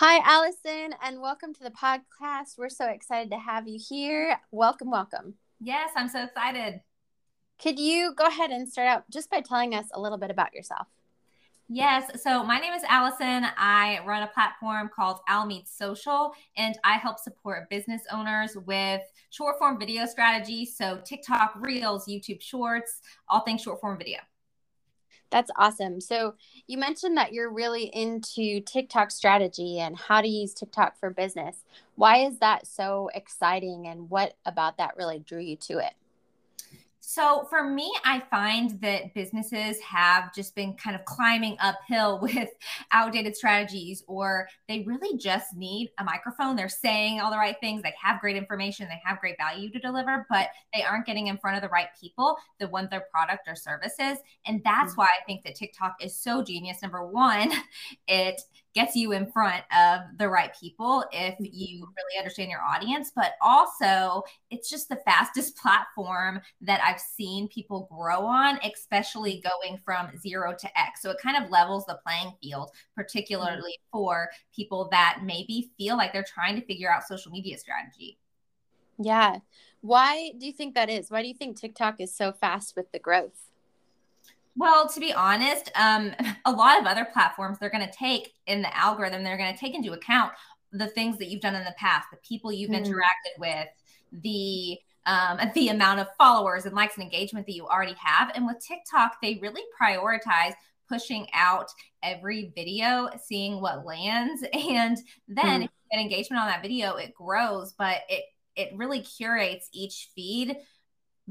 Hi, Allison, and welcome to the podcast. We're so excited to have you here. Welcome, welcome. Yes, I'm so excited. Could you go ahead and start out just by telling us a little bit about yourself? Yes. So my name is Allison. I run a platform called Al Meets Social, and I help support business owners with short form video strategy. So TikTok, Reels, YouTube Shorts, all things short form video. That's awesome. So you mentioned that you're really into TikTok strategy and how to use TikTok for business. Why is that so exciting and what about that really drew you to it? So for me, I find that businesses have just been kind of climbing uphill with outdated strategies, or they really just need a microphone. They're saying all the right things, they have great information, they have great value to deliver, but they aren't getting in front of the right people that want their product or services. And that's mm-hmm. why I think that TikTok is so genius. Number one, it gets you in front of the right people if you mm-hmm. really understand your audience. But also, it's just the fastest platform that I've seen people grow on, especially going from zero to X. So it kind of levels the playing field, particularly mm-hmm. for people that maybe feel like they're trying to figure out social media strategy. Yeah. Why do you think that is? Why do you think TikTok is so fast with the growth? Well, to be honest, um, a lot of other platforms they're going to take in the algorithm, they're going to take into account the things that you've done in the past, the people you've mm. interacted with, the um, the amount of followers and likes and engagement that you already have. And with TikTok, they really prioritize pushing out every video, seeing what lands, and then mm. if you get engagement on that video, it grows, but it it really curates each feed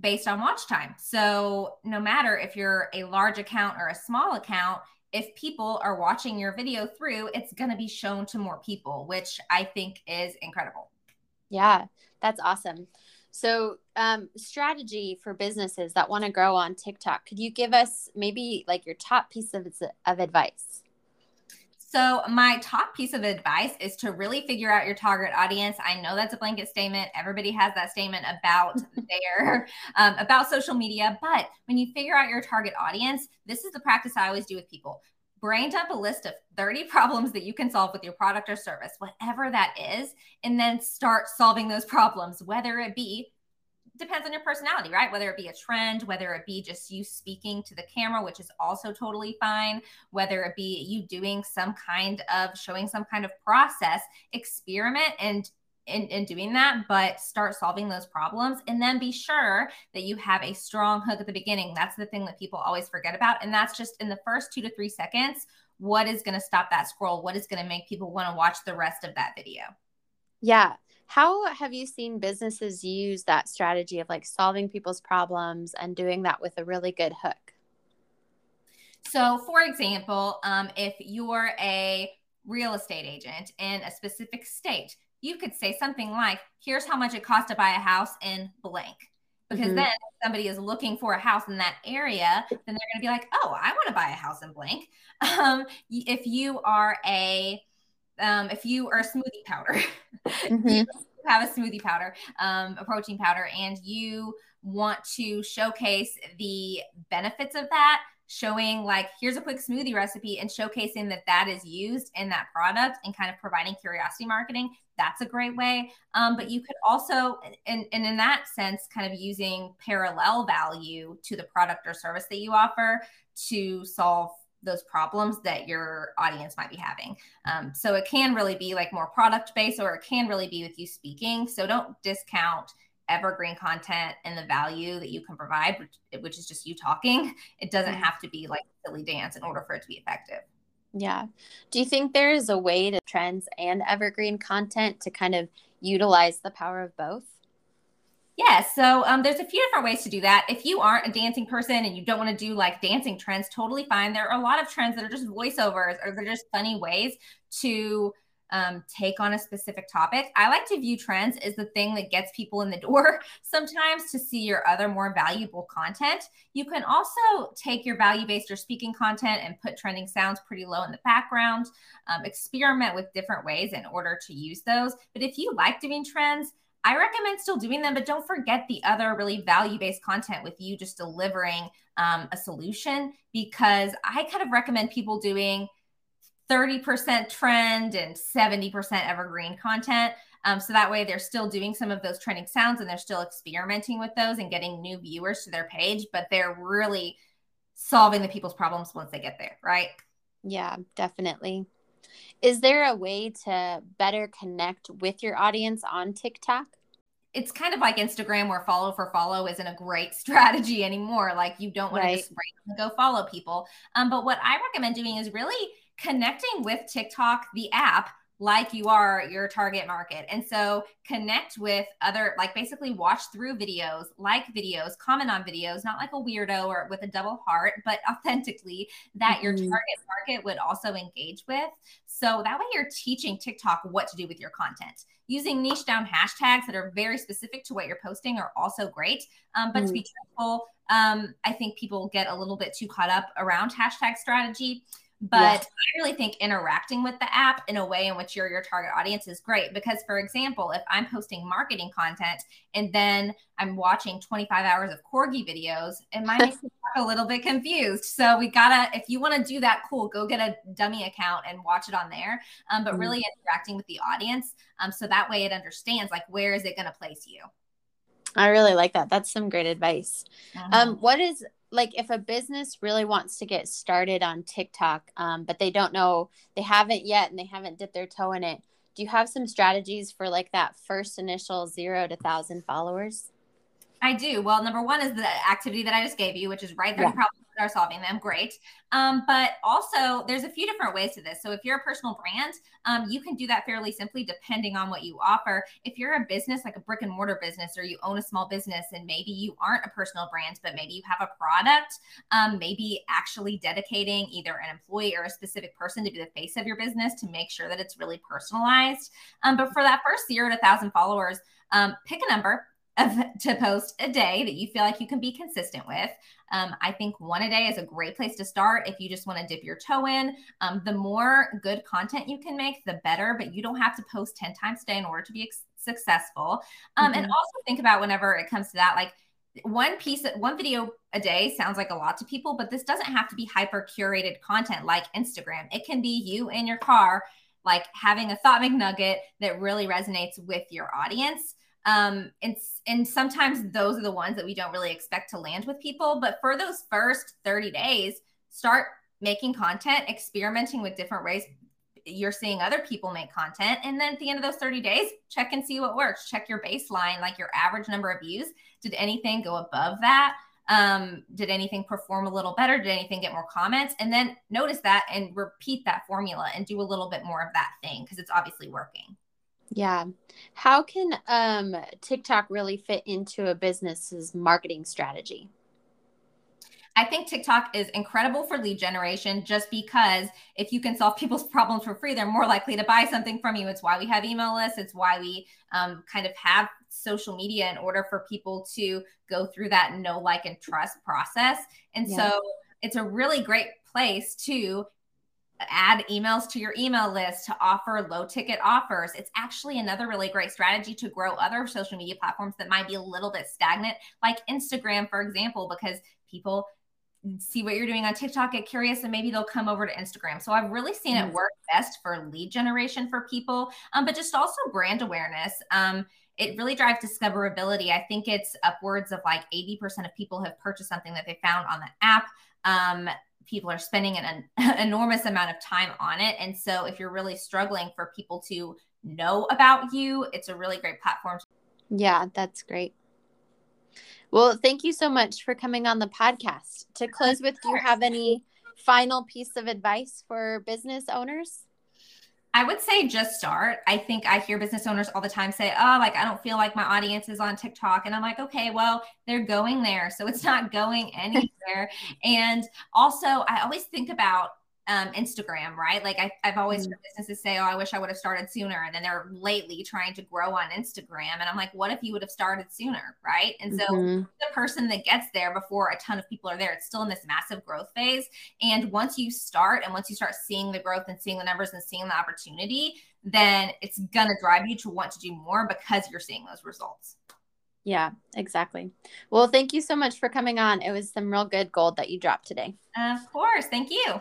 based on watch time. So no matter if you're a large account or a small account, if people are watching your video through, it's going to be shown to more people, which I think is incredible. Yeah, that's awesome. So, um, strategy for businesses that want to grow on TikTok, could you give us maybe like your top piece of, of advice? So, my top piece of advice is to really figure out your target audience. I know that's a blanket statement. Everybody has that statement about their um, about social media, but when you figure out your target audience, this is the practice I always do with people. Brain dump a list of 30 problems that you can solve with your product or service, whatever that is, and then start solving those problems, whether it be depends on your personality, right? Whether it be a trend, whether it be just you speaking to the camera, which is also totally fine, whether it be you doing some kind of showing some kind of process, experiment and in, in doing that, but start solving those problems and then be sure that you have a strong hook at the beginning. That's the thing that people always forget about. And that's just in the first two to three seconds, what is going to stop that scroll? What is going to make people want to watch the rest of that video? Yeah. How have you seen businesses use that strategy of like solving people's problems and doing that with a really good hook? So, for example, um, if you're a real estate agent in a specific state, you could say something like, Here's how much it costs to buy a house in blank. Because mm-hmm. then if somebody is looking for a house in that area, then they're going to be like, Oh, I want to buy a house in blank. Um, if you are a um, if you are a smoothie powder, mm-hmm. you have a smoothie powder, um, a protein powder, and you want to showcase the benefits of that, showing like here's a quick smoothie recipe and showcasing that that is used in that product and kind of providing curiosity marketing that's a great way um, but you could also and, and in that sense kind of using parallel value to the product or service that you offer to solve those problems that your audience might be having. Um, so it can really be like more product based or it can really be with you speaking. So don't discount evergreen content and the value that you can provide, which, which is just you talking. It doesn't mm-hmm. have to be like silly dance in order for it to be effective. Yeah. Do you think there is a way to trends and evergreen content to kind of utilize the power of both? Yeah, so um, there's a few different ways to do that. If you aren't a dancing person and you don't want to do like dancing trends, totally fine. There are a lot of trends that are just voiceovers or they're just funny ways to um, take on a specific topic. I like to view trends as the thing that gets people in the door sometimes to see your other more valuable content. You can also take your value based or speaking content and put trending sounds pretty low in the background. Um, experiment with different ways in order to use those. But if you like doing trends, I recommend still doing them, but don't forget the other really value based content with you just delivering um, a solution because I kind of recommend people doing 30% trend and 70% evergreen content. Um, so that way they're still doing some of those trending sounds and they're still experimenting with those and getting new viewers to their page, but they're really solving the people's problems once they get there, right? Yeah, definitely. Is there a way to better connect with your audience on TikTok? It's kind of like Instagram where follow for follow isn't a great strategy anymore. Like you don't want right. to just go follow people. Um, but what I recommend doing is really connecting with TikTok, the app, like you are your target market. And so connect with other, like basically watch through videos, like videos, comment on videos, not like a weirdo or with a double heart, but authentically that mm-hmm. your target market would also engage with. So that way you're teaching TikTok what to do with your content. Using niche down hashtags that are very specific to what you're posting are also great. Um, but mm-hmm. to be mm. truthful, um, I think people get a little bit too caught up around hashtag strategy. But. I really think interacting with the app in a way in which you're your target audience is great. Because, for example, if I'm posting marketing content and then I'm watching 25 hours of corgi videos, it might make me a little bit confused. So we gotta, if you want to do that, cool, go get a dummy account and watch it on there. Um, but mm-hmm. really interacting with the audience, um, so that way it understands like where is it going to place you. I really like that. That's some great advice. Mm-hmm. Um, what is like if a business really wants to get started on TikTok, um, but they don't know, they haven't yet, and they haven't dipped their toe in it. Do you have some strategies for like that first initial zero to thousand followers? I do. Well, number one is the activity that I just gave you, which is right there. Yeah are solving them. Great. Um, but also, there's a few different ways to this. So, if you're a personal brand, um, you can do that fairly simply depending on what you offer. If you're a business like a brick and mortar business, or you own a small business and maybe you aren't a personal brand, but maybe you have a product, um, maybe actually dedicating either an employee or a specific person to be the face of your business to make sure that it's really personalized. Um, but for that first year zero to thousand followers, um, pick a number of, to post a day that you feel like you can be consistent with. Um, I think one a day is a great place to start if you just want to dip your toe in. Um, the more good content you can make, the better, but you don't have to post 10 times a day in order to be ex- successful. Um, mm-hmm. And also think about whenever it comes to that, like, one piece one video a day sounds like a lot to people but this doesn't have to be hyper curated content like instagram it can be you in your car like having a thought mcnugget that really resonates with your audience um, and, and sometimes those are the ones that we don't really expect to land with people. But for those first 30 days, start making content, experimenting with different ways you're seeing other people make content. And then at the end of those 30 days, check and see what works. Check your baseline, like your average number of views. Did anything go above that? Um, did anything perform a little better? Did anything get more comments? And then notice that and repeat that formula and do a little bit more of that thing because it's obviously working. Yeah. How can um, TikTok really fit into a business's marketing strategy? I think TikTok is incredible for lead generation just because if you can solve people's problems for free, they're more likely to buy something from you. It's why we have email lists. It's why we um, kind of have social media in order for people to go through that know, like, and trust process. And yeah. so it's a really great place to add emails to your email list to offer low ticket offers. It's actually another really great strategy to grow other social media platforms that might be a little bit stagnant, like Instagram, for example, because people see what you're doing on TikTok, get curious, and maybe they'll come over to Instagram. So I've really seen it work best for lead generation for people, um, but just also brand awareness. Um, it really drives discoverability. I think it's upwards of like 80% of people have purchased something that they found on the app. Um, people are spending an, an enormous amount of time on it. And so if you're really struggling for people to know about you, it's a really great platform. Yeah, that's great. Well, thank you so much for coming on the podcast. To close with, do you have any final piece of advice for business owners? I would say just start. I think I hear business owners all the time say, Oh, like I don't feel like my audience is on TikTok. And I'm like, okay, well, they're going there. So it's not going anywhere. and also, I always think about um, Instagram, right? Like I, have always mm-hmm. heard businesses say, "Oh, I wish I would have started sooner," and then they're lately trying to grow on Instagram, and I'm like, "What if you would have started sooner, right?" And so mm-hmm. the person that gets there before a ton of people are there, it's still in this massive growth phase. And once you start, and once you start seeing the growth and seeing the numbers and seeing the opportunity, then it's gonna drive you to want to do more because you're seeing those results. Yeah, exactly. Well, thank you so much for coming on. It was some real good gold that you dropped today. Of course. Thank you.